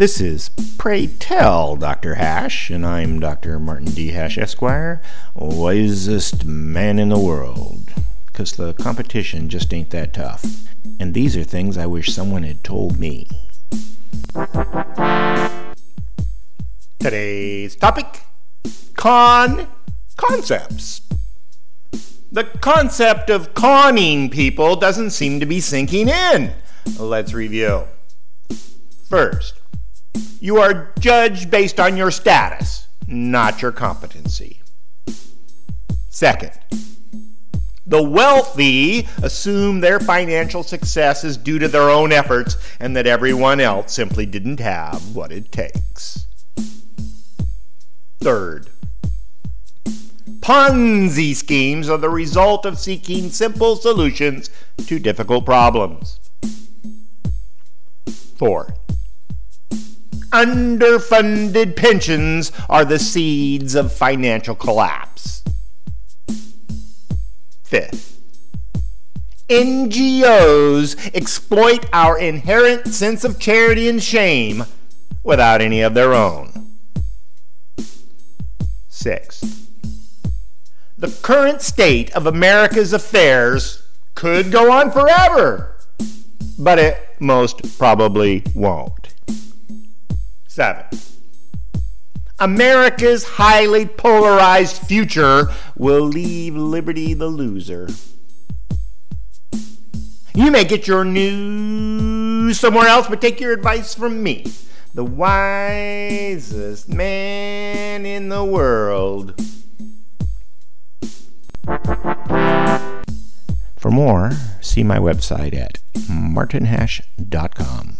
This is Pray Tell Dr. Hash, and I'm Dr. Martin D. Hash, Esquire, wisest man in the world. Because the competition just ain't that tough. And these are things I wish someone had told me. Today's topic con concepts. The concept of conning people doesn't seem to be sinking in. Let's review. First, you are judged based on your status, not your competency. Second, the wealthy assume their financial success is due to their own efforts and that everyone else simply didn't have what it takes. Third, Ponzi schemes are the result of seeking simple solutions to difficult problems. Fourth, underfunded pensions are the seeds of financial collapse. Fifth, NGOs exploit our inherent sense of charity and shame without any of their own. Sixth, the current state of America's affairs could go on forever, but it most probably won't. Seven. America's highly polarized future will leave liberty the loser. You may get your news somewhere else, but take your advice from me, the wisest man in the world. For more, see my website at martinhash.com.